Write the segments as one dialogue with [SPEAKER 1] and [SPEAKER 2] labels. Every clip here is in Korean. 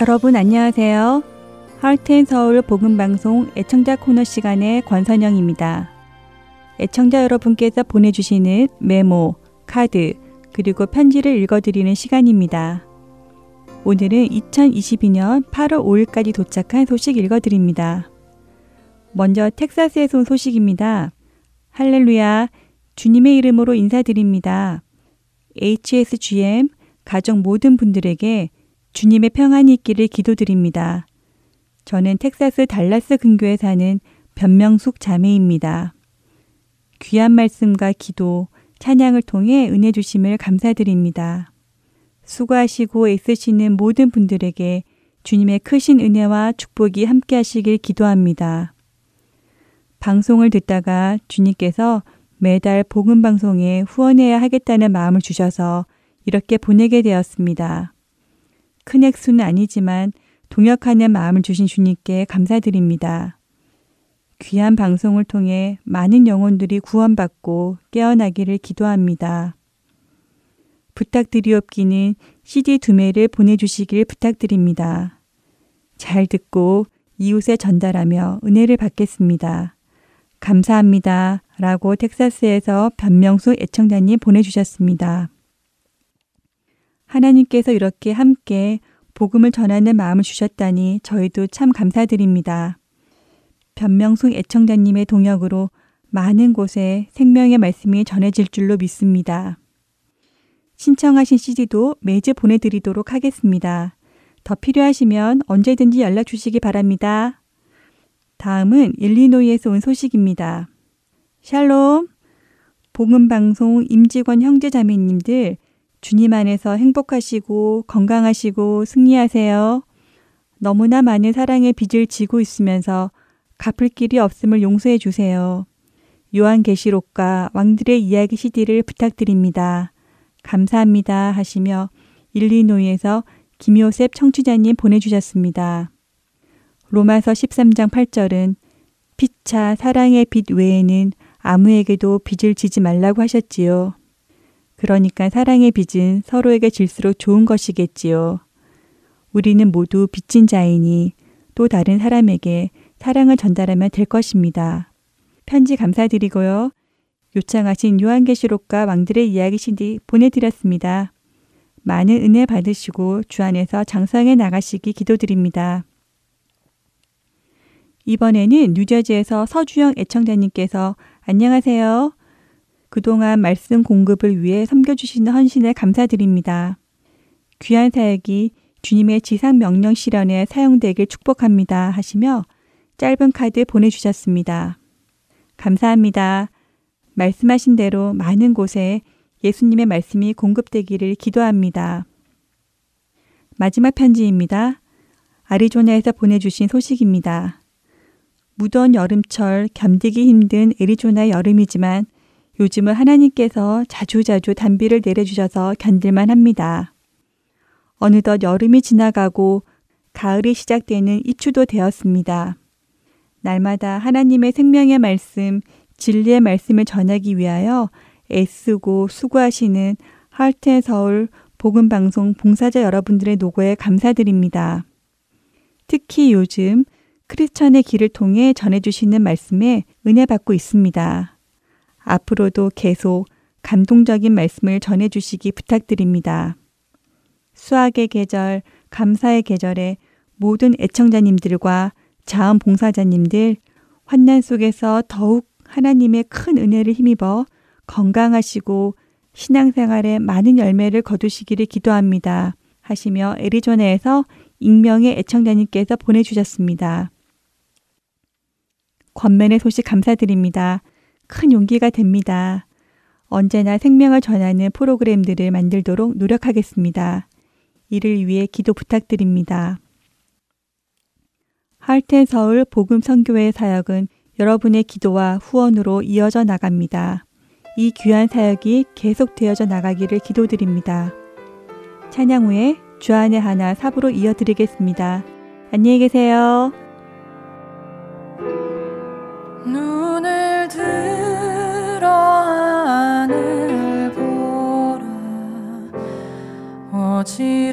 [SPEAKER 1] 여러분 안녕하세요. 하트앤 서울 복음방송 애청자 코너 시간의 권선영입니다. 애청자 여러분께서 보내주시는 메모, 카드, 그리고 편지를 읽어드리는 시간입니다. 오늘은 2022년 8월 5일까지 도착한 소식 읽어드립니다. 먼저 텍사스에서 온 소식입니다. 할렐루야, 주님의 이름으로 인사드립니다. HSGM 가족 모든 분들에게 주님의 평안이 있기를 기도드립니다. 저는 텍사스 달라스 근교에 사는 변명숙 자매입니다. 귀한 말씀과 기도, 찬양을 통해 은혜 주심을 감사드립니다. 수고하시고 애쓰시는 모든 분들에게 주님의 크신 은혜와 축복이 함께 하시길 기도합니다. 방송을 듣다가 주님께서 매달 복음 방송에 후원해야 하겠다는 마음을 주셔서 이렇게 보내게 되었습니다. 큰 액수는 아니지만 동역하는 마음을 주신 주님께 감사드립니다. 귀한 방송을 통해 많은 영혼들이 구원받고 깨어나기를 기도합니다. 부탁드리옵기는 CD 두 매를 보내주시길 부탁드립니다. 잘 듣고 이웃에 전달하며 은혜를 받겠습니다. 감사합니다. 라고 텍사스에서 변명수 애청자님 보내주셨습니다. 하나님께서 이렇게 함께 복음을 전하는 마음을 주셨다니 저희도 참 감사드립니다. 변명숙 애청자님의 동역으로 많은 곳에 생명의 말씀이 전해질 줄로 믿습니다. 신청하신 CD도 매주 보내드리도록 하겠습니다. 더 필요하시면 언제든지 연락 주시기 바랍니다. 다음은 일리노이에서 온 소식입니다. 샬롬! 복음방송 임직원 형제자매님들 주님 안에서 행복하시고 건강하시고 승리하세요. 너무나 많은 사랑의 빚을 지고 있으면서 갚을 길이 없음을 용서해 주세요. 요한계시록과 왕들의 이야기 CD를 부탁드립니다. 감사합니다 하시며 일리노이에서 김요셉 청취자님 보내주셨습니다. 로마서 13장 8절은 피차 사랑의 빚 외에는 아무에게도 빚을 지지 말라고 하셨지요. 그러니까 사랑의 빚은 서로에게 질수록 좋은 것이겠지요. 우리는 모두 빚진 자이니 또 다른 사람에게 사랑을 전달하면 될 것입니다. 편지 감사드리고요. 요청하신 요한계시록과 왕들의 이야기 CD 보내드렸습니다. 많은 은혜 받으시고 주 안에서 장성해 나가시기 기도드립니다. 이번에는 뉴저지에서 서주영 애청자님께서 안녕하세요. 그동안 말씀 공급을 위해 섬겨주시는 헌신에 감사드립니다. 귀한 사역이 주님의 지상 명령 실현에 사용되길 축복합니다 하시며 짧은 카드 보내주셨습니다. 감사합니다. 말씀하신 대로 많은 곳에 예수님의 말씀이 공급되기를 기도합니다. 마지막 편지입니다. 아리조나에서 보내주신 소식입니다. 무더운 여름철 견디기 힘든 애리조나 여름이지만 요즘은 하나님께서 자주자주 단비를 내려주셔서 견딜만 합니다. 어느덧 여름이 지나가고 가을이 시작되는 이추도 되었습니다. 날마다 하나님의 생명의 말씀, 진리의 말씀을 전하기 위하여 애쓰고 수고하시는 할트의 서울 복음방송 봉사자 여러분들의 노고에 감사드립니다. 특히 요즘 크리스천의 길을 통해 전해주시는 말씀에 은혜 받고 있습니다. 앞으로도 계속 감동적인 말씀을 전해주시기 부탁드립니다. 수학의 계절, 감사의 계절에 모든 애청자님들과 자원봉사자님들 환난 속에서 더욱 하나님의 큰 은혜를 힘입어 건강하시고 신앙생활에 많은 열매를 거두시기를 기도합니다. 하시며 애리조나에서 익명의 애청자님께서 보내주셨습니다. 권면의 소식 감사드립니다. 큰 용기가 됩니다. 언제나 생명을 전하는 프로그램들을 만들도록 노력하겠습니다. 이를 위해 기도 부탁드립니다. 할텐 서울 복음 선교회 사역은 여러분의 기도와 후원으로 이어져 나갑니다. 이 귀한 사역이 계속되어져 나가기를 기도드립니다. 찬양 후에 주안의 하나 사부로 이어드리겠습니다. 안녕히 계세요.
[SPEAKER 2] 눈 어지러운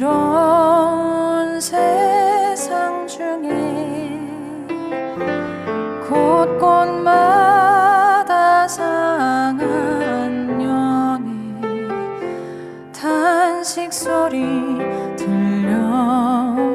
[SPEAKER 2] 세상 중에 곳곳마다
[SPEAKER 3] 상한 영의 탄식 소리 들려.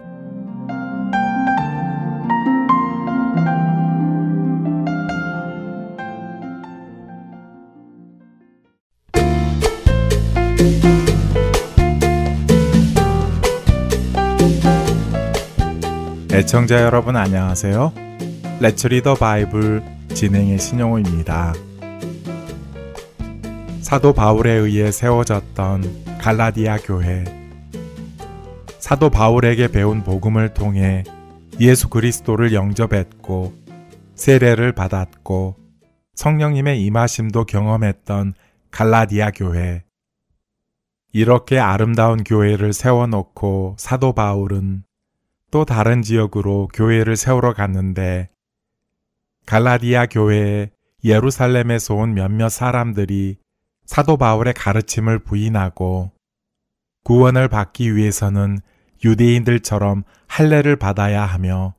[SPEAKER 4] 애청자 여러분 안녕하세요. 레츠 리더 바이블 진행의 신용호입니다. 사도 바울에 의해 세워졌던 갈라디아 교회. 사도 바울에게 배운 복음을 통해 예수 그리스도를 영접했고 세례를 받았고 성령님의 임하심도 경험했던 갈라디아 교회. 이렇게 아름다운 교회를 세워놓고 사도 바울은 또 다른 지역으로 교회를 세우러 갔는데 갈라디아 교회에 예루살렘에서 온 몇몇 사람들이 사도 바울의 가르침을 부인하고 구원을 받기 위해서는 유대인들처럼 할례를 받아야 하며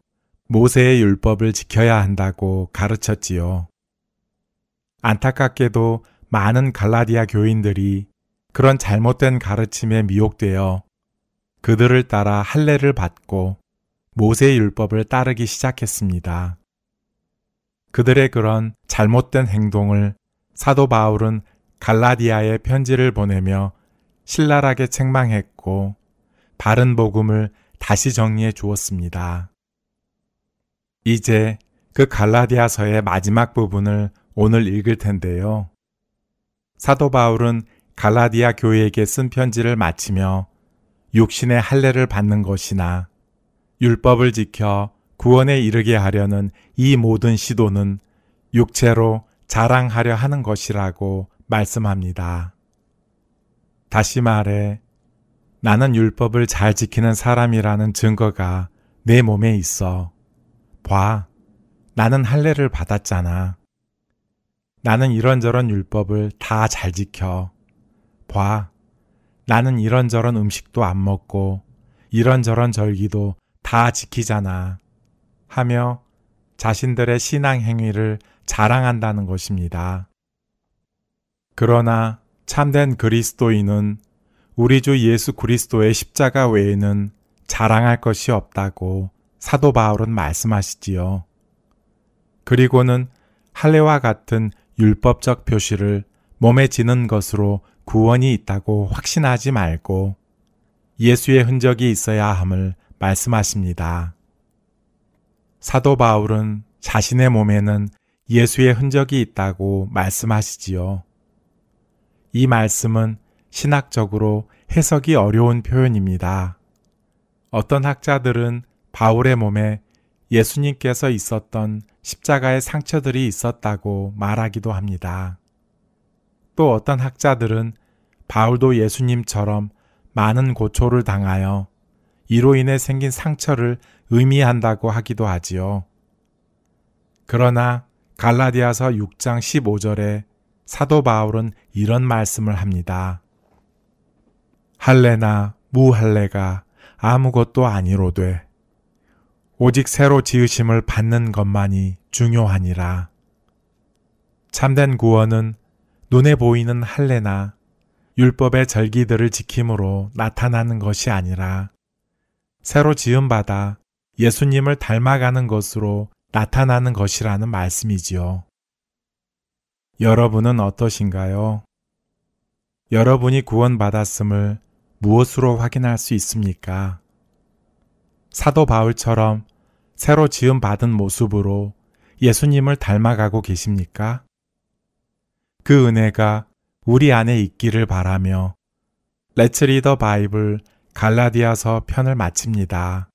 [SPEAKER 4] 모세의 율법을 지켜야 한다고 가르쳤지요. 안타깝게도 많은 갈라디아 교인들이 그런 잘못된 가르침에 미혹되어 그들을 따라 할례를 받고 모세의 율법을 따르기 시작했습니다. 그들의 그런 잘못된 행동을 사도 바울은 갈라디아에 편지를 보내며 신랄하게 책망했고 바른 복음을 다시 정리해 주었습니다. 이제 그 갈라디아서의 마지막 부분을 오늘 읽을 텐데요. 사도 바울은 갈라디아 교회에게 쓴 편지를 마치며 육신의 할례를 받는 것이나 율법을 지켜 구원에 이르게 하려는 이 모든 시도는 육체로 자랑하려 하는 것이라고 말씀합니다. 다시 말해, 나는 율법을 잘 지키는 사람이라는 증거가 내 몸에 있어. 봐, 나는 할례를 받았잖아. 나는 이런저런 율법을 다 잘 지켜. 봐, 나는 이런저런 음식도 안 먹고 이런저런 절기도 다 지키잖아. 하며 자신들의 신앙 행위를 자랑한다는 것입니다. 그러나 참된 그리스도인은 우리 주 예수 그리스도의 십자가 외에는 자랑할 것이 없다고 사도 바울은 말씀하시지요. 그리고는 할례와 같은 율법적 표시를 몸에 지는 것으로 구원이 있다고 확신하지 말고 예수의 흔적이 있어야 함을 말씀하십니다. 사도 바울은 자신의 몸에는 예수의 흔적이 있다고 말씀하시지요. 이 말씀은 신학적으로 해석이 어려운 표현입니다. 어떤 학자들은 바울의 몸에 예수님께서 있었던 십자가의 상처들이 있었다고 말하기도 합니다. 또 어떤 학자들은 바울도 예수님처럼 많은 고초를 당하여 이로 인해 생긴 상처를 의미한다고 하기도 하지요. 그러나 갈라디아서 6장 15절에 사도 바울은 이런 말씀을 합니다. 할례나 무할례가 아무것도 아니로되 오직 새로 지으심을 받는 것만이 중요하니라. 참된 구원은 눈에 보이는 할례나 율법의 절기들을 지킴으로 나타나는 것이 아니라 새로 지음받아 예수님을 닮아가는 것으로 나타나는 것이라는 말씀이지요. 여러분은 어떠신가요? 여러분이 구원받았음을 무엇으로 확인할 수 있습니까? 사도 바울처럼 새로 지음받은 모습으로 예수님을 닮아가고 계십니까? 그 은혜가 우리 안에 있기를 바라며 Let's Read the Bible 갈라디아서 편을 마칩니다.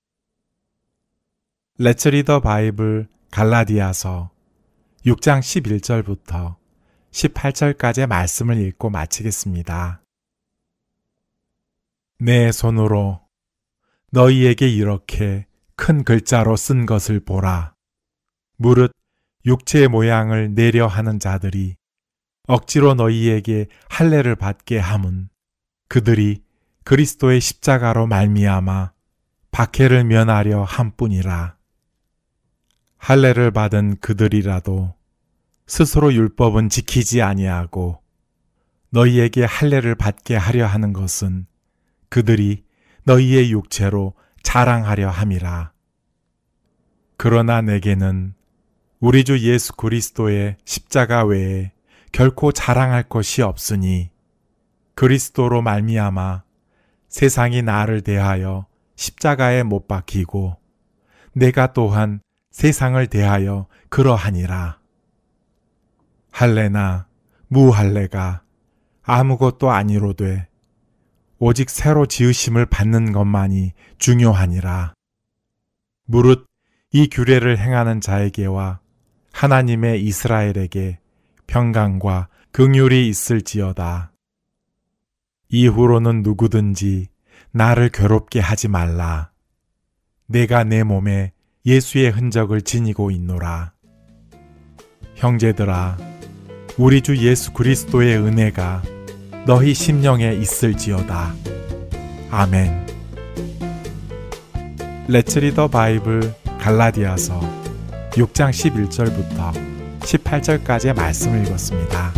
[SPEAKER 4] Let's Read the Bible 갈라디아서 6장 11절부터 18절까지의 말씀을 읽고 마치겠습니다. 내 손으로 너희에게 이렇게 큰 글자로 쓴 것을 보라. 무릇 육체의 모양을 내려 하는 자들이 억지로 너희에게 할례를 받게 함은 그들이 그리스도의 십자가로 말미암아 박해를 면하려 함뿐이라. 할례를 받은 그들이라도 스스로 율법은 지키지 아니하고 너희에게 할례를 받게 하려 하는 것은 그들이 너희의 육체로 자랑하려 함이라. 그러나 내게는 우리 주 예수 그리스도의 십자가 외에 결코 자랑할 것이 없으니 그리스도로 말미암아 세상이 나를 대하여 십자가에 못 박히고 내가 또한 세상을 대하여 그러하니라. 할례나 무할례가 아무것도 아니로되 오직 새로 지으심을 받는 것만이 중요하니라. 무릇 이 규례를 행하는 자에게와 하나님의 이스라엘에게 평강과 긍휼이 있을지어다. 이후로는 누구든지 나를 괴롭게 하지 말라. 내가 내 몸에 예수의 흔적을 지니고 있노라. 형제들아, 우리 주 예수 그리스도의 은혜가 너희 심령에 있을지어다. 아멘. 레츠 리더 바이블 갈라디아서 6장 11절부터 18절까지의 말씀을 읽었습니다.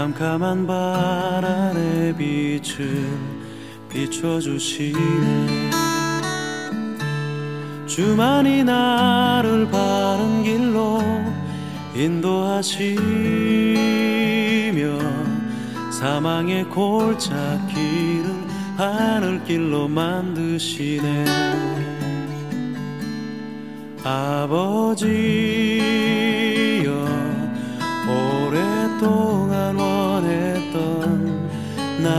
[SPEAKER 5] 캄캄한 발 아래 빛을 비춰주시네. 주만이 나를 바른 길로 인도하시며 사망의 골짜기를 하늘길로 만드시네. 아버지여 오랫동안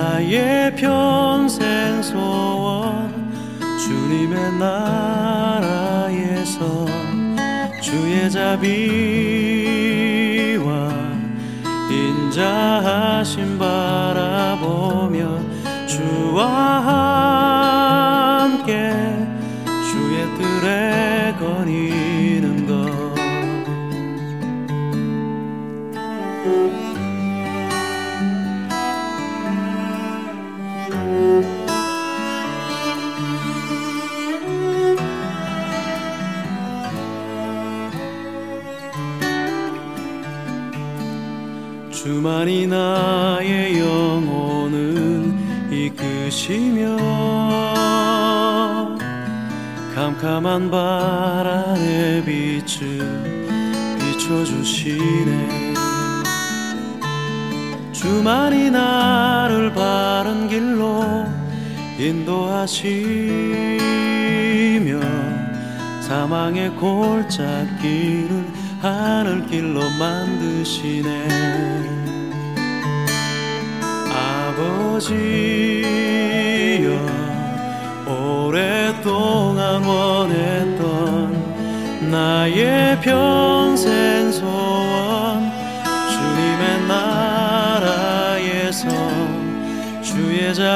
[SPEAKER 5] 나의 평생 소원 주님의 나라에서 주의 자비와 인자하심 바라보며 주와 주만이 나의 영혼을 이끄시며 캄캄한 발 아래 빛을 비춰주시네. 주만이 나를 바른 길로 인도하시며 사망의 골짜기를 하늘길로 만드시네 아버지여 오랫동안 원했던 나의 평생 소원 주님의 나라에서 주의 자비와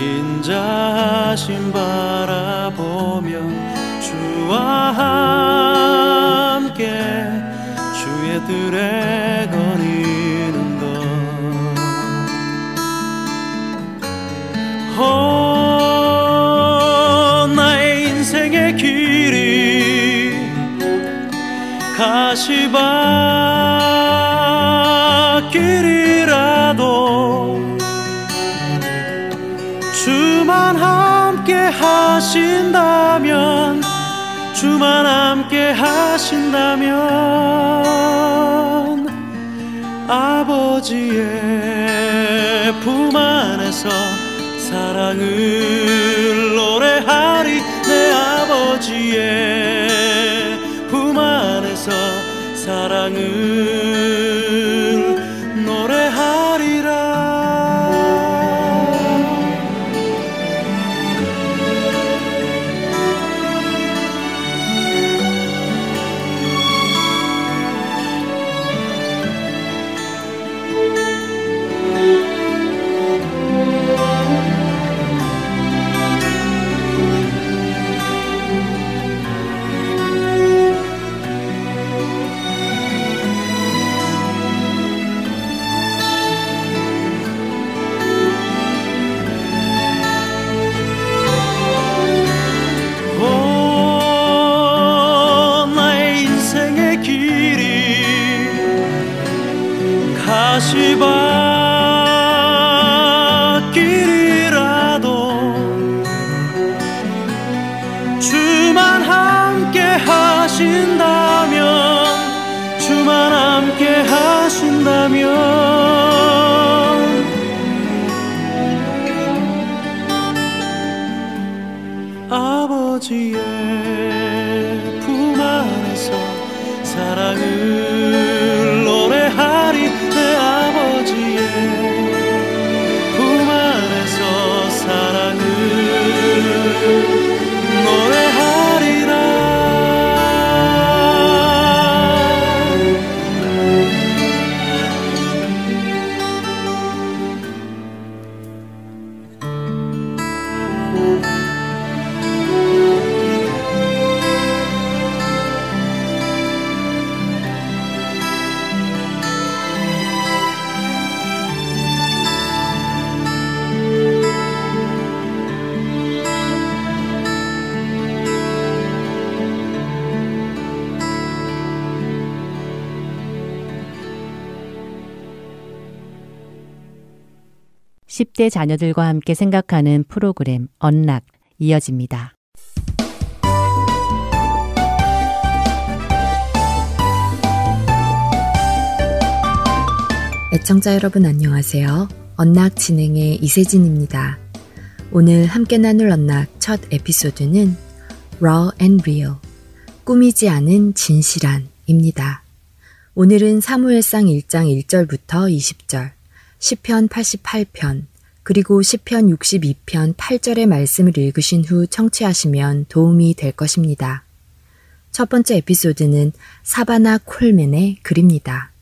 [SPEAKER 5] 인자하심 바라보며 주와 함께 주의 뜰에 거 하신다면 주만 함께 하신다면 아버지의 품 안에서 사랑을 也许吧。
[SPEAKER 3] 10대 자녀들과 함께 생각하는 프로그램 언락 이어집니다.
[SPEAKER 6] 애청자 여러분 안녕하세요. 언락 진행의 이세진입니다. 오늘 함께 나눌 언락 첫 에피소드는 Raw and Real, 꾸미지 않은 진실한입니다. 오늘은 사무엘상 1장 1절부터 20절, 10편 88편, 그리고 10편 62편 8절의 말씀을 읽으신 후 청취하시면 도움이 될 것입니다. 첫 번째 에피소드는 사바나 콜맨의 글입니다.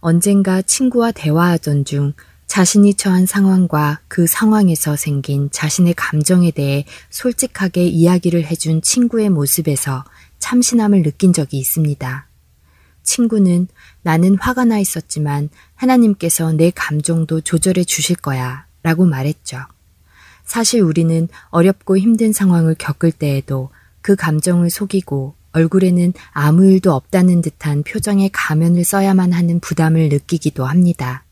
[SPEAKER 6] 언젠가 친구와 대화하던 중 자신이 처한 상황과 그 상황에서 생긴 자신의 감정에 대해 솔직하게 이야기를 해준 친구의 모습에서 참신함을 느낀 적이 있습니다. 친구는 나는 화가 나 있었지만 하나님께서 내 감정도 조절해 주실 거야 라고 말했죠. 사실 우리는 어렵고 힘든 상황을 겪을 때에도 그 감정을 속이고 얼굴에는 아무 일도 없다는 듯한 표정의 가면을 써야만 하는 부담을 느끼기도 합니다.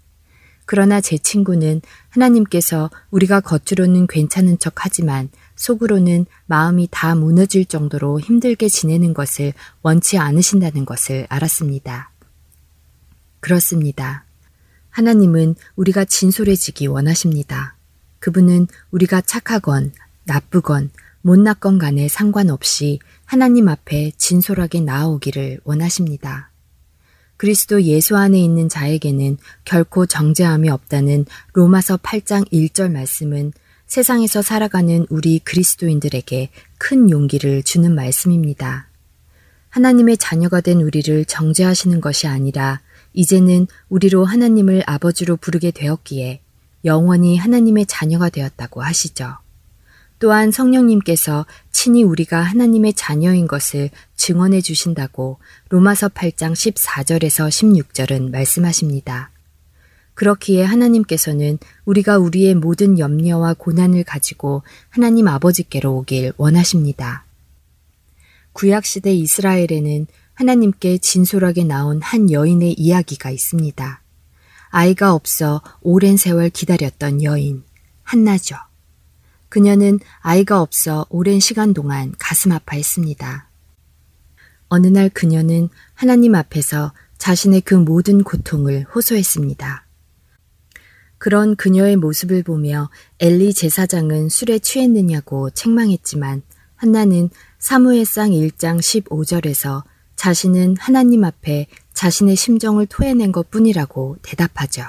[SPEAKER 6] 그러나 제 친구는 하나님께서 우리가 겉으로는 괜찮은 척 하지만 속으로는 마음이 다 무너질 정도로 힘들게 지내는 것을 원치 않으신다는 것을 알았습니다. 그렇습니다. 하나님은 우리가 진솔해지기 원하십니다. 그분은 우리가 착하건 나쁘건 못났건 간에 상관없이 하나님 앞에 진솔하게 나아오기를 원하십니다. 그리스도 예수 안에 있는 자에게는 결코 정죄함이 없다는 로마서 8장 1절 말씀은 세상에서 살아가는 우리 그리스도인들에게 큰 용기를 주는 말씀입니다. 하나님의 자녀가 된 우리를 정죄하시는 것이 아니라 이제는 우리로 하나님을 아버지로 부르게 되었기에 영원히 하나님의 자녀가 되었다고 하시죠. 또한 성령님께서 친히 우리가 하나님의 자녀인 것을 증언해 주신다고 로마서 8장 14절에서 16절은 말씀하십니다. 그렇기에 하나님께서는 우리가 우리의 모든 염려와 고난을 가지고 하나님 아버지께로 오길 원하십니다. 구약시대 이스라엘에는 하나님께 진솔하게 나온 한 여인의 이야기가 있습니다. 아이가 없어 오랜 세월 기다렸던 여인, 한나죠. 그녀는 아이가 없어 오랜 시간 동안 가슴 아파했습니다. 어느 날 그녀는 하나님 앞에서 자신의 그 모든 고통을 호소했습니다. 그런 그녀의 모습을 보며 엘리 제사장은 술에 취했느냐고 책망했지만 한나는 사무엘상 1장 15절에서 자신은 하나님 앞에 자신의 심정을 토해낸 것 뿐이라고 대답하죠.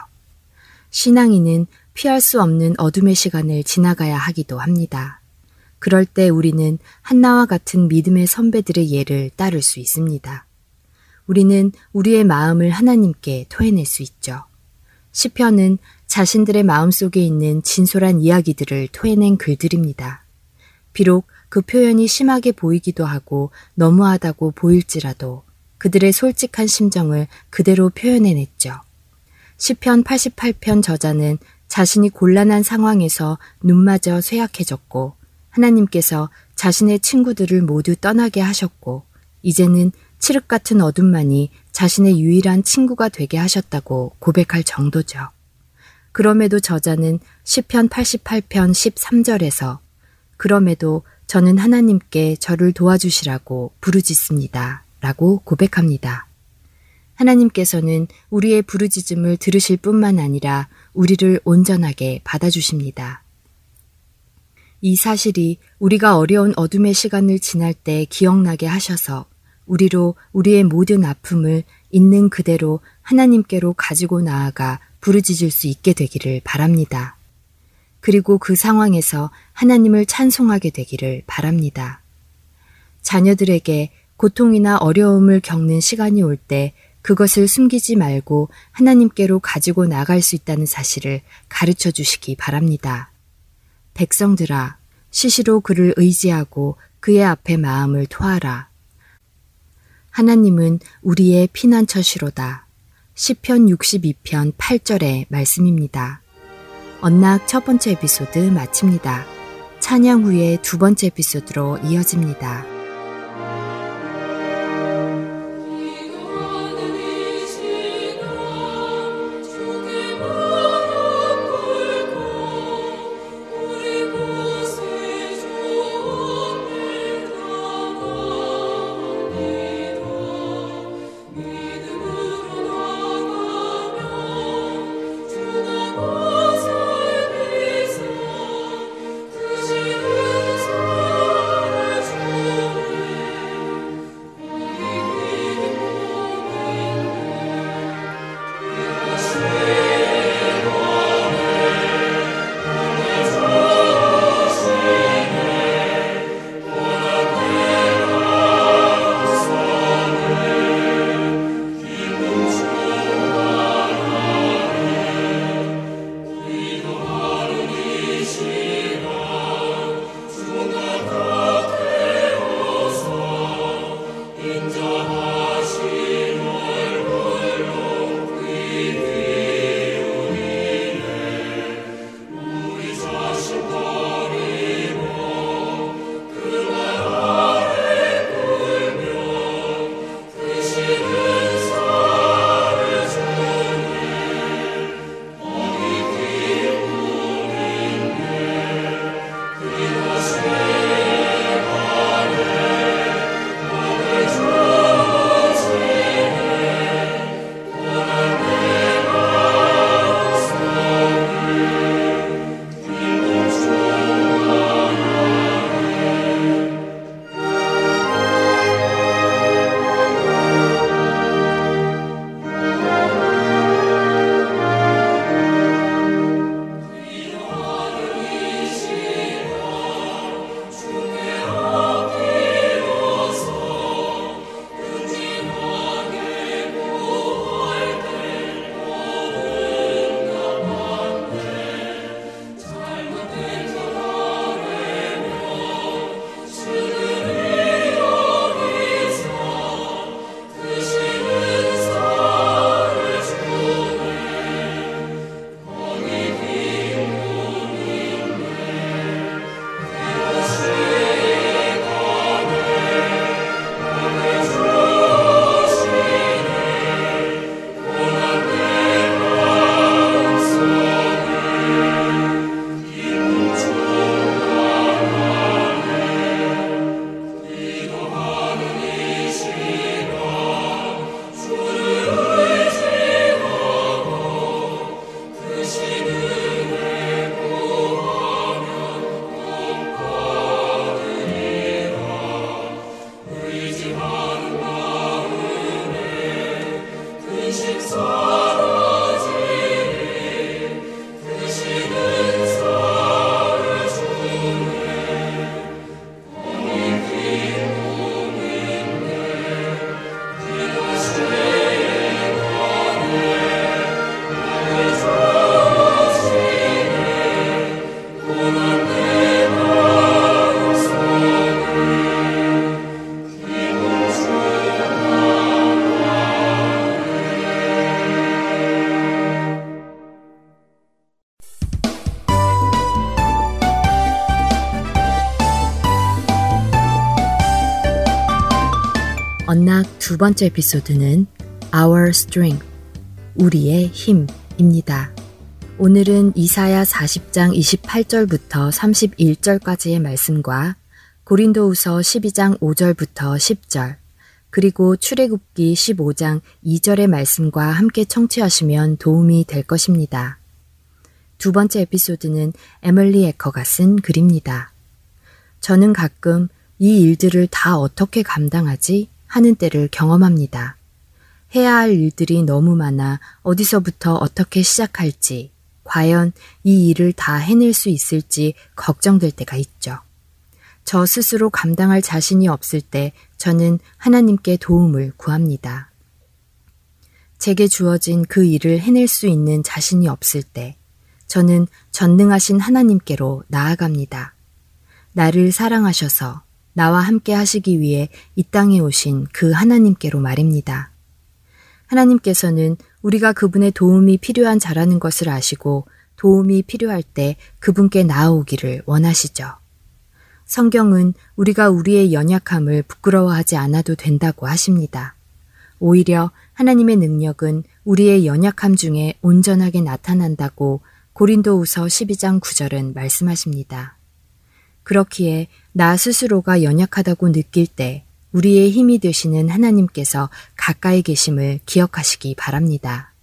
[SPEAKER 6] 신앙인은 피할 수 없는 어둠의 시간을 지나가야 하기도 합니다. 그럴 때 우리는 한나와 같은 믿음의 선배들의 예를 따를 수 있습니다. 우리는 우리의 마음을 하나님께 토해낼 수 있죠. 시편은 자신들의 마음 속에 있는 진솔한 이야기들을 토해낸 글들입니다. 비록 그 표현이 심하게 보이기도 하고 너무하다고 보일지라도 그들의 솔직한 심정을 그대로 표현해냈죠. 시편 88편 저자는 자신이 곤란한 상황에서 눈마저 쇠약해졌고 하나님께서 자신의 친구들을 모두 떠나게 하셨고 이제는 칠흑 같은 어둠만이 자신의 유일한 친구가 되게 하셨다고 고백할 정도죠. 그럼에도 저자는 시편 88편 13절에서 그럼에도 저는 하나님께 저를 도와주시라고 부르짖습니다. 라고 고백합니다. 하나님께서는 우리의 부르짖음을 들으실 뿐만 아니라 우리를 온전하게 받아주십니다. 이 사실이 우리가 어려운 어둠의 시간을 지날 때 기억나게 하셔서 우리로 우리의 모든 아픔을 있는 그대로 하나님께로 가지고 나아가 부르짖을 수 있게 되기를 바랍니다. 그리고 그 상황에서 하나님을 찬송하게 되기를 바랍니다. 자녀들에게 고통이나 어려움을 겪는 시간이 올 때 그것을 숨기지 말고 하나님께로 가지고 나갈 수 있다는 사실을 가르쳐 주시기 바랍니다. 백성들아, 시시로 그를 의지하고 그의 앞에 마음을 토하라. 하나님은 우리의 피난처시로다. 시편 62편 8절의 말씀입니다. 언락 첫 번째 에피소드 마칩니다. 찬양 후에 두 번째 에피소드로 이어집니다. 두 번째 에피소드는 Our Strength, 우리의 힘입니다. 오늘은 이사야 40장 28절부터 31절까지의 말씀과 고린도후서 12장 5절부터 10절, 그리고 출애굽기 15장 2절의 말씀과 함께 청취하시면 도움이 될 것입니다. 두 번째 에피소드는 에멀리 에커가 쓴 글입니다. 저는 가끔 이 일들을 다 어떻게 감당하지? 하는 때를 경험합니다. 해야 할 일들이 너무 많아 어디서부터 어떻게 시작할지, 과연 이 일을 다 해낼 수 있을지 걱정될 때가 있죠. 저 스스로 감당할 자신이 없을 때 저는 하나님께 도움을 구합니다. 제게 주어진 그 일을 해낼 수 있는 자신이 없을 때 저는 전능하신 하나님께로 나아갑니다. 나를 사랑하셔서 나와 함께 하시기 위해 이 땅에 오신 그 하나님께로 말입니다. 하나님께서는 우리가 그분의 도움이 필요한 자라는 것을 아시고 도움이 필요할 때 그분께 나아오기를 원하시죠. 성경은 우리가 우리의 연약함을 부끄러워하지 않아도 된다고 하십니다. 오히려 하나님의 능력은 우리의 연약함 중에 온전하게 나타난다고 고린도우서 12장 9절은 말씀하십니다. 그렇기에 나 스스로가 연약하다고 느낄 때 우리의 힘이 되시는 하나님께서 가까이 계심을 기억하시기 바랍니다.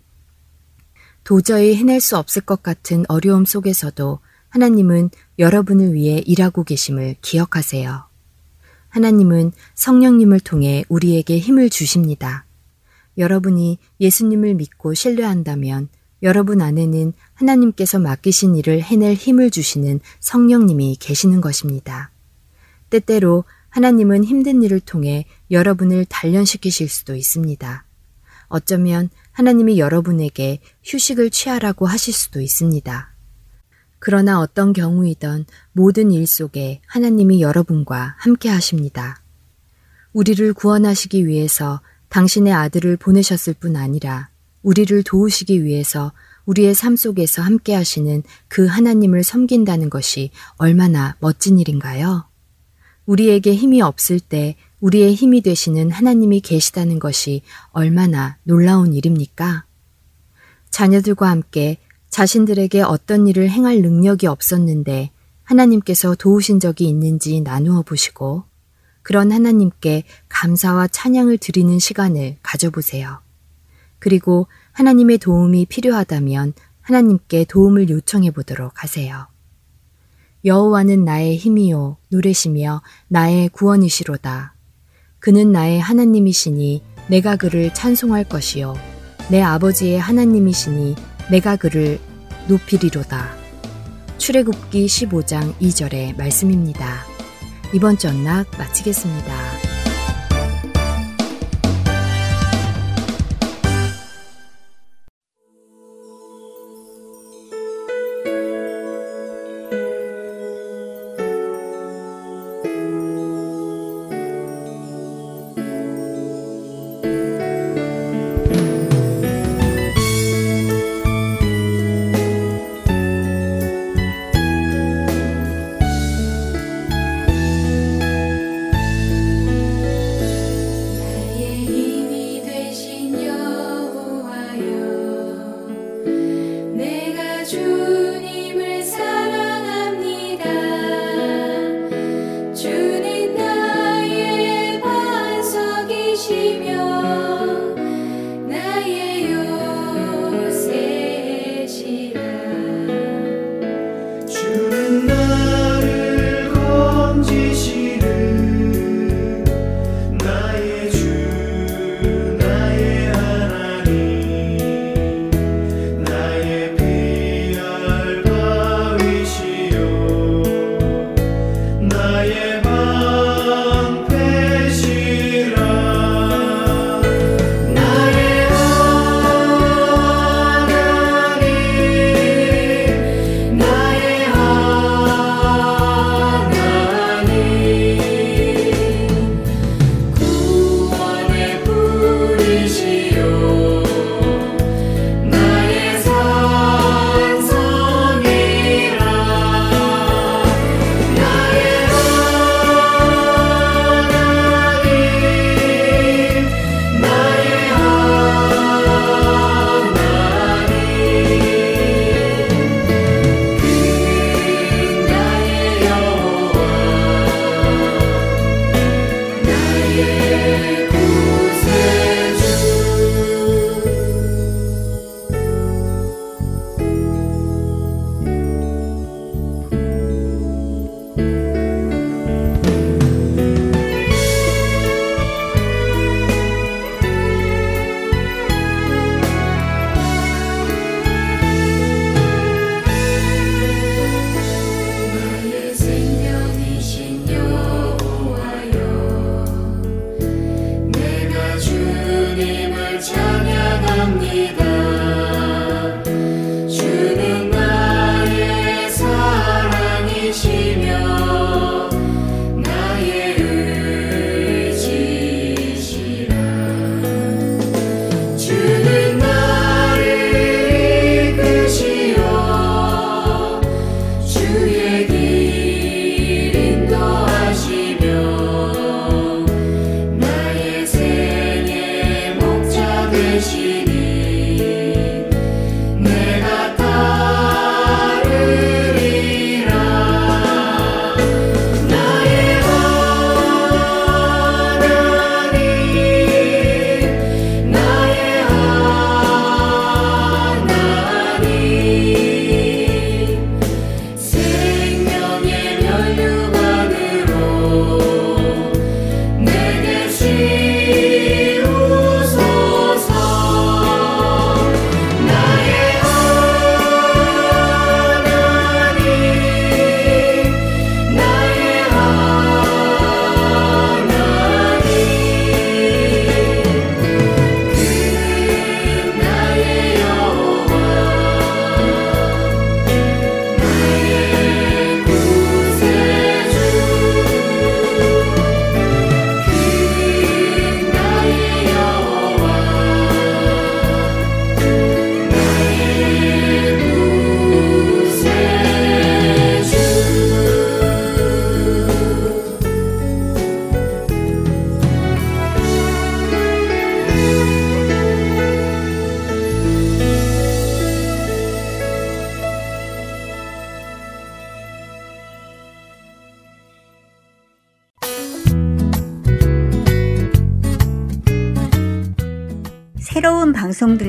[SPEAKER 6] 도저히 해낼 수 없을 것 같은 어려움 속에서도 하나님은 여러분을 위해 일하고 계심을 기억하세요. 하나님은 성령님을 통해 우리에게 힘을 주십니다. 여러분이 예수님을 믿고 신뢰한다면 여러분 안에는 하나님께서 맡기신 일을 해낼 힘을 주시는 성령님이 계시는 것입니다. 때때로 하나님은 힘든 일을 통해 여러분을 단련시키실 수도 있습니다. 어쩌면 하나님이 여러분에게 휴식을 취하라고 하실 수도 있습니다. 그러나 어떤 경우이던 모든 일 속에 하나님이 여러분과 함께 하십니다. 우리를 구원하시기 위해서 당신의 아들을 보내셨을 뿐 아니라 우리를 도우시기 위해서 우리의 삶 속에서 함께 하시는 그 하나님을 섬긴다는 것이 얼마나 멋진 일인가요? 우리에게 힘이 없을 때 우리의 힘이 되시는 하나님이 계시다는 것이 얼마나 놀라운 일입니까? 자녀들과 함께 자신들에게 어떤 일을 행할 능력이 없었는데 하나님께서 도우신 적이 있는지 나누어 보시고 그런 하나님께 감사와 찬양을 드리는 시간을 가져보세요. 그리고 하나님의 도움이 필요하다면 하나님께 도움을 요청해 보도록 하세요. 여호와는 나의 힘이요 노래시며 나의 구원이시로다. 그는 나의 하나님이시니 내가 그를 찬송할 것이요 내 아버지의 하나님이시니 내가 그를 높이리로다. 출애굽기 15장 2절의 말씀입니다. 이번 전락 마치겠습니다.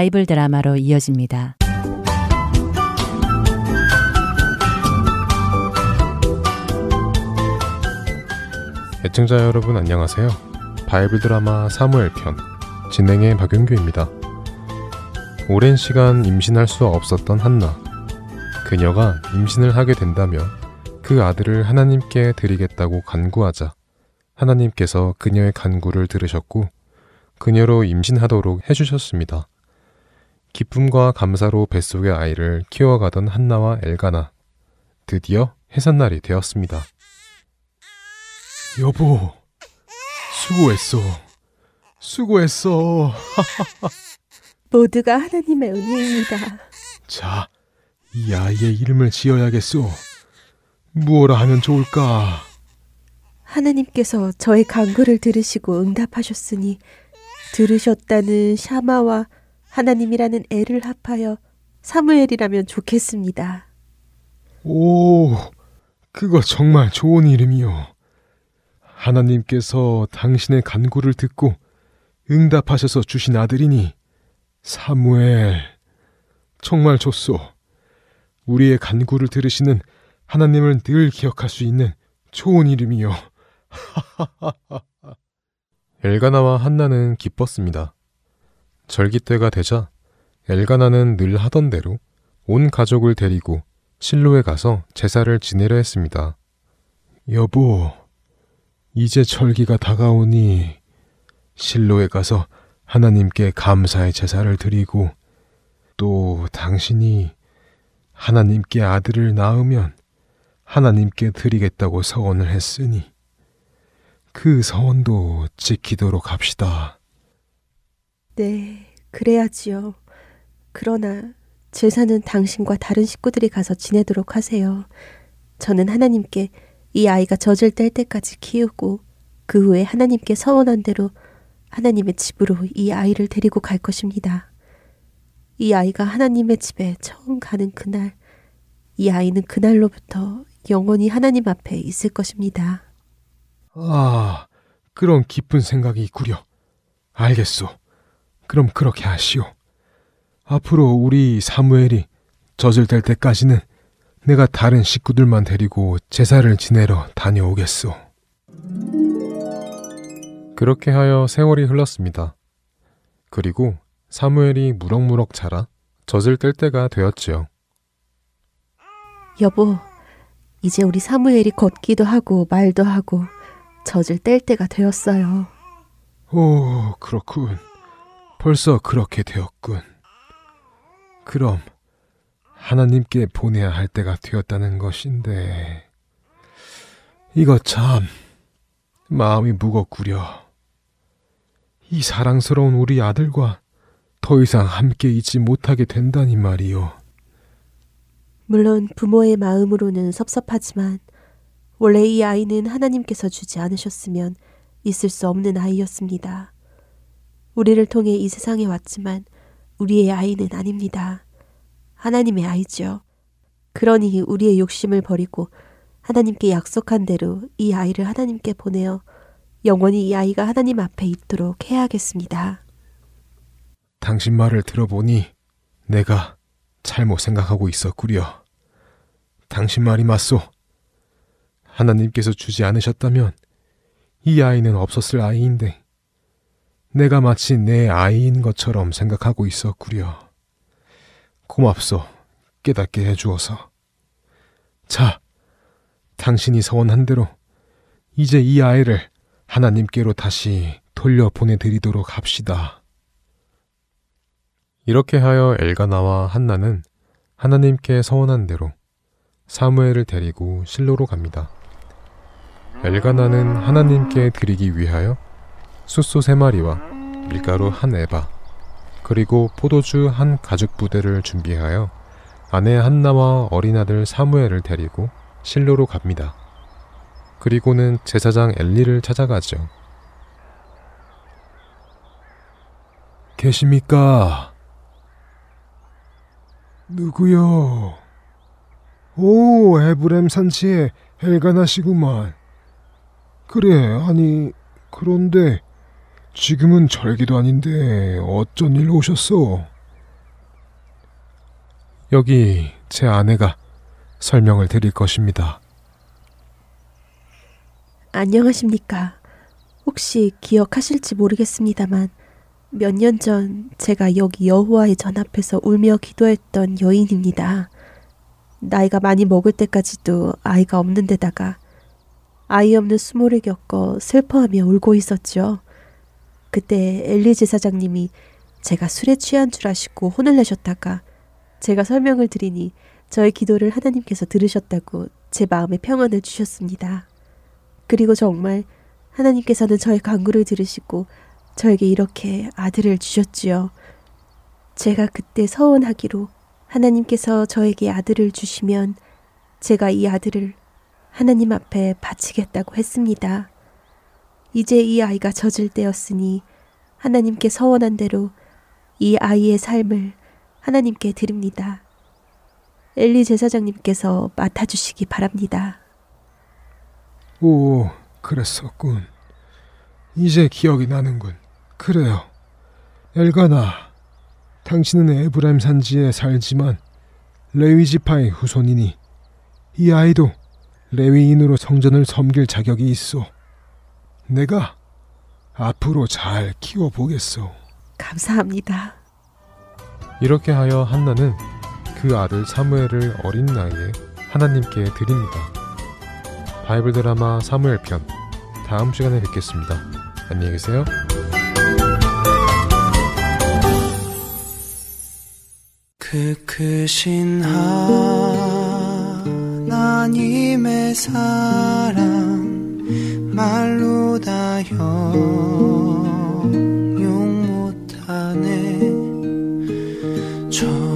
[SPEAKER 3] 바이블 드라마로 이어집니다.
[SPEAKER 7] 애청자 여러분 안녕하세요. 바이블 드라마 사무엘 편 진행의 박윤규입니다. 오랜 시간 임신할 수 없었던 한나. 그녀가 임신을 하게 된다면 그 아들을 하나님께 드리겠다고 간구하자 하나님께서 그녀의 간구를 들으셨고 그녀로 임신하도록 해주셨습니다. 기쁨과 감사로 뱃속의 아이를 키워가던 한나와 엘가나. 드디어 해산날이 되었습니다.
[SPEAKER 8] 여보, 수고했어. 수고했어.
[SPEAKER 9] 모두가 하나님의 은혜입니다.
[SPEAKER 8] 자, 이 아이의 이름을 지어야겠소. 무엇라 하면 좋을까?
[SPEAKER 9] 하나님께서 저의 간구를 들으시고 응답하셨으니 들으셨다는 샤마와 하나님이라는 애를 합하여 사무엘이라면 좋겠습니다.
[SPEAKER 8] 오, 그거 정말 좋은 이름이요. 하나님께서 당신의 간구를 듣고 응답하셔서 주신 아들이니 사무엘 정말 좋소. 우리의 간구를 들으시는 하나님을 늘 기억할 수 있는 좋은 이름이요.
[SPEAKER 7] 엘가나와 한나는 기뻤습니다. 절기 때가 되자 엘가나는 늘 하던 대로 온 가족을 데리고 실로에 가서 제사를 지내려 했습니다.
[SPEAKER 8] 여보, 이제 절기가 다가오니 실로에 가서 하나님께 감사의 제사를 드리고 또 당신이 하나님께 아들을 낳으면 하나님께 드리겠다고 서원을 했으니 그 서원도 지키도록 합시다.
[SPEAKER 9] 네, 그래야지요. 그러나 제사는 당신과 다른 식구들이 가서 지내도록 하세요. 저는 하나님께 이 아이가 젖을 뗄 때까지 키우고 그 후에 하나님께 서원한 대로 하나님의 집으로 이 아이를 데리고 갈 것입니다. 이 아이가 하나님의 집에 처음 가는 그날, 이 아이는 그날로부터 영원히 하나님 앞에 있을 것입니다.
[SPEAKER 8] 아, 그런 기쁜 생각이 있구려. 알겠소. 그럼 그렇게 하시오. 앞으로 우리 사무엘이 젖을 뗄 때까지는 내가 다른 식구들만 데리고 제사를 지내러 다녀오겠소.
[SPEAKER 7] 그렇게 하여 세월이 흘렀습니다. 그리고 사무엘이 무럭무럭 자라 젖을 뗄 때가 되었지요.
[SPEAKER 9] 여보, 이제 우리 사무엘이 걷기도 하고 말도 하고 젖을 뗄 때가 되었어요.
[SPEAKER 8] 오, 그렇군. 벌써 그렇게 되었군. 그럼 하나님께 보내야 할 때가 되었다는 것인데 이거 참 마음이 무겁구려. 이 사랑스러운 우리 아들과 더 이상 함께 있지 못하게 된다니 말이요.
[SPEAKER 9] 물론 부모의 마음으로는 섭섭하지만 원래 이 아이는 하나님께서 주지 않으셨으면 있을 수 없는 아이였습니다. 우리를 통해 이 세상에 왔지만 우리의 아이는 아닙니다. 하나님의 아이죠. 그러니 우리의 욕심을 버리고 하나님께 약속한 대로 이 아이를 하나님께 보내어 영원히 이 아이가 하나님 앞에 있도록 해야겠습니다.
[SPEAKER 8] 당신 말을 들어보니 내가 잘못 생각하고 있었구려. 당신 말이 맞소. 하나님께서 주지 않으셨다면 이 아이는 없었을 아이인데 내가 마치 내 아이인 것처럼 생각하고 있었구려. 고맙소. 깨닫게 해주어서. 자, 당신이 서원한 대로 이제 이 아이를 하나님께로 다시 돌려보내드리도록 합시다. 이렇게 하여 엘가나와 한나는 하나님께 서원한 대로 사무엘을 데리고 실로로 갑니다. 엘가나는 하나님께 드리기 위하여 숫소 세 마리와 밀가루 한 에바 그리고 포도주 한 가죽 부대를 준비하여 아내 한나와 어린아들 사무엘을 데리고 실로로 갑니다. 그리고는 제사장 엘리를 찾아가죠. 계십니까? 누구요? 오, 에브렘 산지의 엘가나시구만. 그래, 아니, 그런데 지금은 절기도 아닌데 어쩐 일로 오셨소? 여기 제 아내가 설명을 드릴 것입니다.
[SPEAKER 9] 안녕하십니까. 혹시 기억하실지 모르겠습니다만 몇 년 전 제가 여기 여호와의 전 앞에서 울며 기도했던 여인입니다. 나이가 많이 먹을 때까지도 아이가 없는 데다가 아이 없는 수모를 겪어 슬퍼하며 울고 있었죠. 그때 엘리 제사장님이 제가 술에 취한 줄 아시고 혼을 내셨다가 제가 설명을 드리니 저의 기도를 하나님께서 들으셨다고 제 마음에 평안을 주셨습니다. 그리고 정말 하나님께서는 저의 간구를 들으시고 저에게 이렇게 아들을 주셨지요. 제가 그때 서원하기로 하나님께서 저에게 아들을 주시면 제가 이 아들을 하나님 앞에 바치겠다고 했습니다. 이제 이 아이가 젖을 때였으니 하나님께 서원한 대로 이 아이의 삶을 하나님께 드립니다. 엘리 제사장님께서 맡아주시기 바랍니다.
[SPEAKER 8] 오, 그랬었군. 이제 기억이 나는군. 그래요. 엘가나, 당신은 에브라임 산지에 살지만 레위 지파의 후손이니 이 아이도 레위인으로 성전을 섬길 자격이 있어. 내가 앞으로 잘 키워보겠소.
[SPEAKER 9] 감사합니다.
[SPEAKER 10] 이렇게 하여 한나는 그 아들 사무엘을 어린 나이에 하나님께 드립니다. 바이블 드라마 사무엘 편 다음 시간에 뵙겠습니다. 안녕히 계세요.
[SPEAKER 11] 그 크신 하나님의 사랑 말로 다 형용 못하네. 저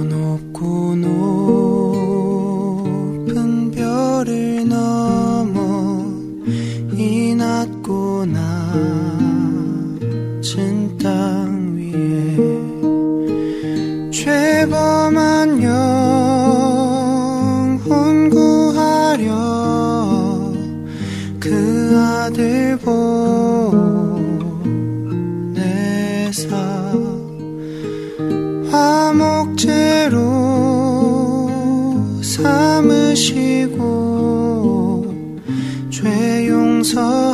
[SPEAKER 11] 서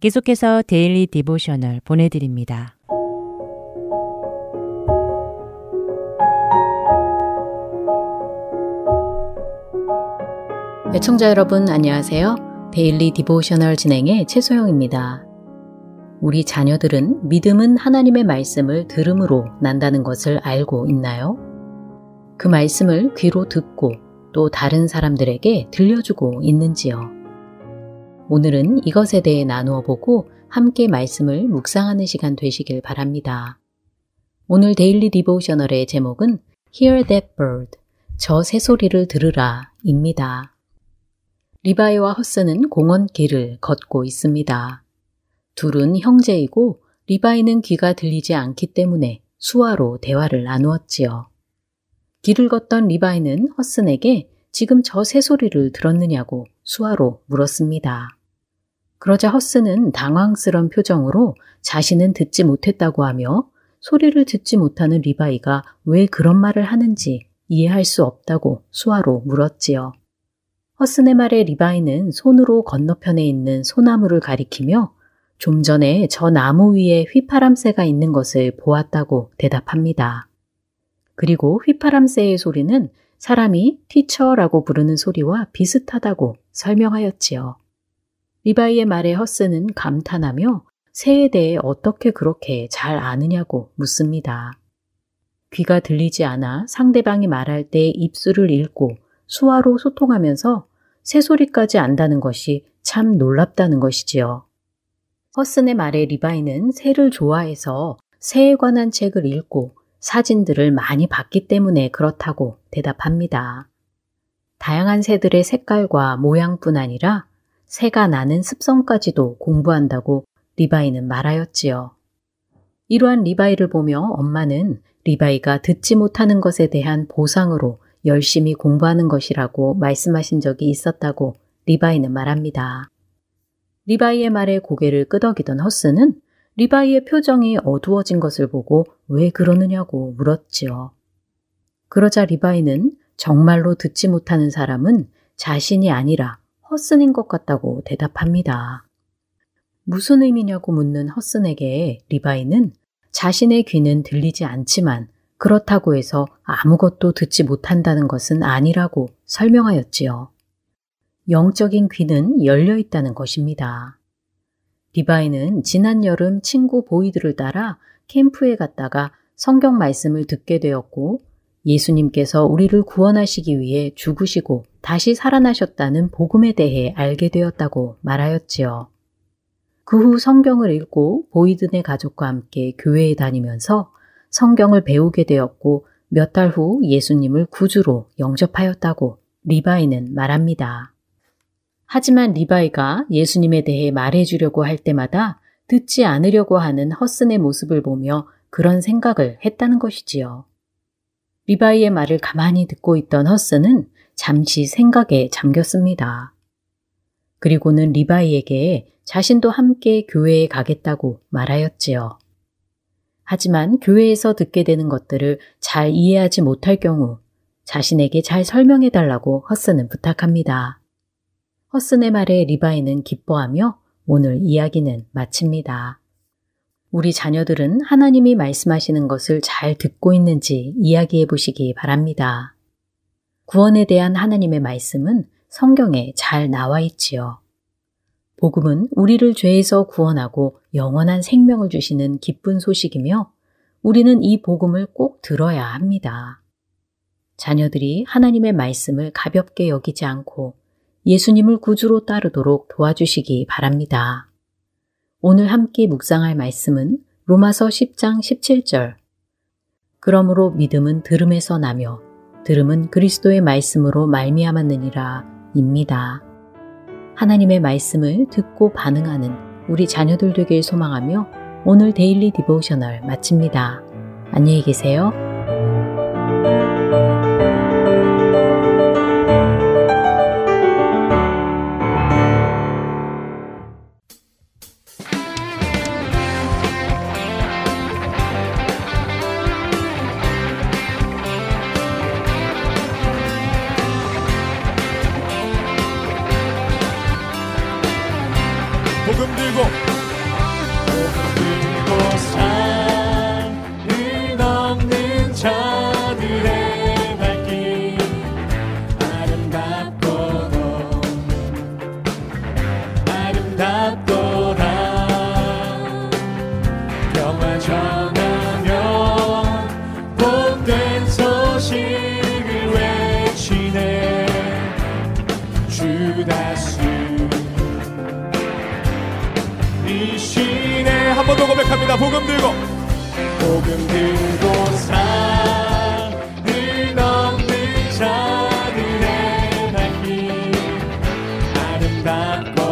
[SPEAKER 3] 계속해서 Daily Devotional 보내드립니다.
[SPEAKER 12] 애청자 여러분 안녕하세요. Daily Devotional 진행의 최소영입니다. 우리 자녀들은 믿음은 하나님의 말씀을 들음으로 난다는 것을 알고 있나요? 그 말씀을 귀로 듣고 또 다른 사람들에게 들려주고 있는지요? 오늘은 이것에 대해 나누어 보고 함께 말씀을 묵상하는 시간 되시길 바랍니다. 오늘 Daily Devotional의 제목은 Hear That Bird, 저 새소리를 들으라 입니다. 리바이와 허스는 공원 길을 걷고 있습니다. 둘은 형제이고 리바이는 귀가 들리지 않기 때문에 수화로 대화를 나누었지요. 길을 걷던 리바이는 허슨에게 지금 저 새소리를 들었느냐고 수화로 물었습니다. 그러자 허스는 당황스런 표정으로 자신은 듣지 못했다고 하며 소리를 듣지 못하는 리바이가 왜 그런 말을 하는지 이해할 수 없다고 수화로 물었지요. 허슨의 말에 리바이는 손으로 건너편에 있는 소나무를 가리키며 좀 전에 저 나무 위에 휘파람새가 있는 것을 보았다고 대답합니다. 그리고 휘파람새의 소리는 사람이 티처라고 부르는 소리와 비슷하다고 설명하였지요. 리바이의 말에 허스는 감탄하며 새에 대해 어떻게 그렇게 잘 아느냐고 묻습니다. 귀가 들리지 않아 상대방이 말할 때 입술을 읽고 수화로 소통하면서 새소리까지 안다는 것이 참 놀랍다는 것이지요. 허슨의 말에 리바이는 새를 좋아해서 새에 관한 책을 읽고 사진들을 많이 봤기 때문에 그렇다고 대답합니다. 다양한 새들의 색깔과 모양뿐 아니라 새가 나는 습성까지도 공부한다고 리바이는 말하였지요. 이러한 리바이를 보며 엄마는 리바이가 듣지 못하는 것에 대한 보상으로 열심히 공부하는 것이라고 말씀하신 적이 있었다고 리바이는 말합니다. 리바이의 말에 고개를 끄덕이던 허스는 리바이의 표정이 어두워진 것을 보고 왜 그러느냐고 물었지요. 그러자 리바이는 정말로 듣지 못하는 사람은 자신이 아니라 허슨인 것 같다고 대답합니다. 무슨 의미냐고 묻는 허슨에게 리바이는 자신의 귀는 들리지 않지만 그렇다고 해서 아무것도 듣지 못한다는 것은 아니라고 설명하였지요. 영적인 귀는 열려 있다는 것입니다. 리바이는 지난 여름 친구 보이들을 따라 캠프에 갔다가 성경 말씀을 듣게 되었고 예수님께서 우리를 구원하시기 위해 죽으시고 다시 살아나셨다는 복음에 대해 알게 되었다고 말하였지요. 그 후 성경을 읽고 보이든의 가족과 함께 교회에 다니면서 성경을 배우게 되었고 몇 달 후 예수님을 구주로 영접하였다고 리바이는 말합니다. 하지만 리바이가 예수님에 대해 말해주려고 할 때마다 듣지 않으려고 하는 허슨의 모습을 보며 그런 생각을 했다는 것이지요. 리바이의 말을 가만히 듣고 있던 허슨은 잠시 생각에 잠겼습니다. 그리고는 리바이에게 자신도 함께 교회에 가겠다고 말하였지요. 하지만 교회에서 듣게 되는 것들을 잘 이해하지 못할 경우 자신에게 잘 설명해 달라고 허슨은 부탁합니다. 허슨의 말에 리바이는 기뻐하며 오늘 이야기는 마칩니다. 우리 자녀들은 하나님이 말씀하시는 것을 잘 듣고 있는지 이야기해 보시기 바랍니다. 구원에 대한 하나님의 말씀은 성경에 잘 나와 있지요. 복음은 우리를 죄에서 구원하고 영원한 생명을 주시는 기쁜 소식이며 우리는 이 복음을 꼭 들어야 합니다. 자녀들이 하나님의 말씀을 가볍게 여기지 않고 예수님을 구주로 따르도록 도와주시기 바랍니다. 오늘 함께 묵상할 말씀은 로마서 10장 17절. 그러므로 믿음은 들음에서 나며 들음은 그리스도의 말씀으로 말미암았느니라 입니다. 하나님의 말씀을 듣고 반응하는 우리 자녀들 되길 소망하며 오늘 Daily Devotional 마칩니다. 안녕히 계세요.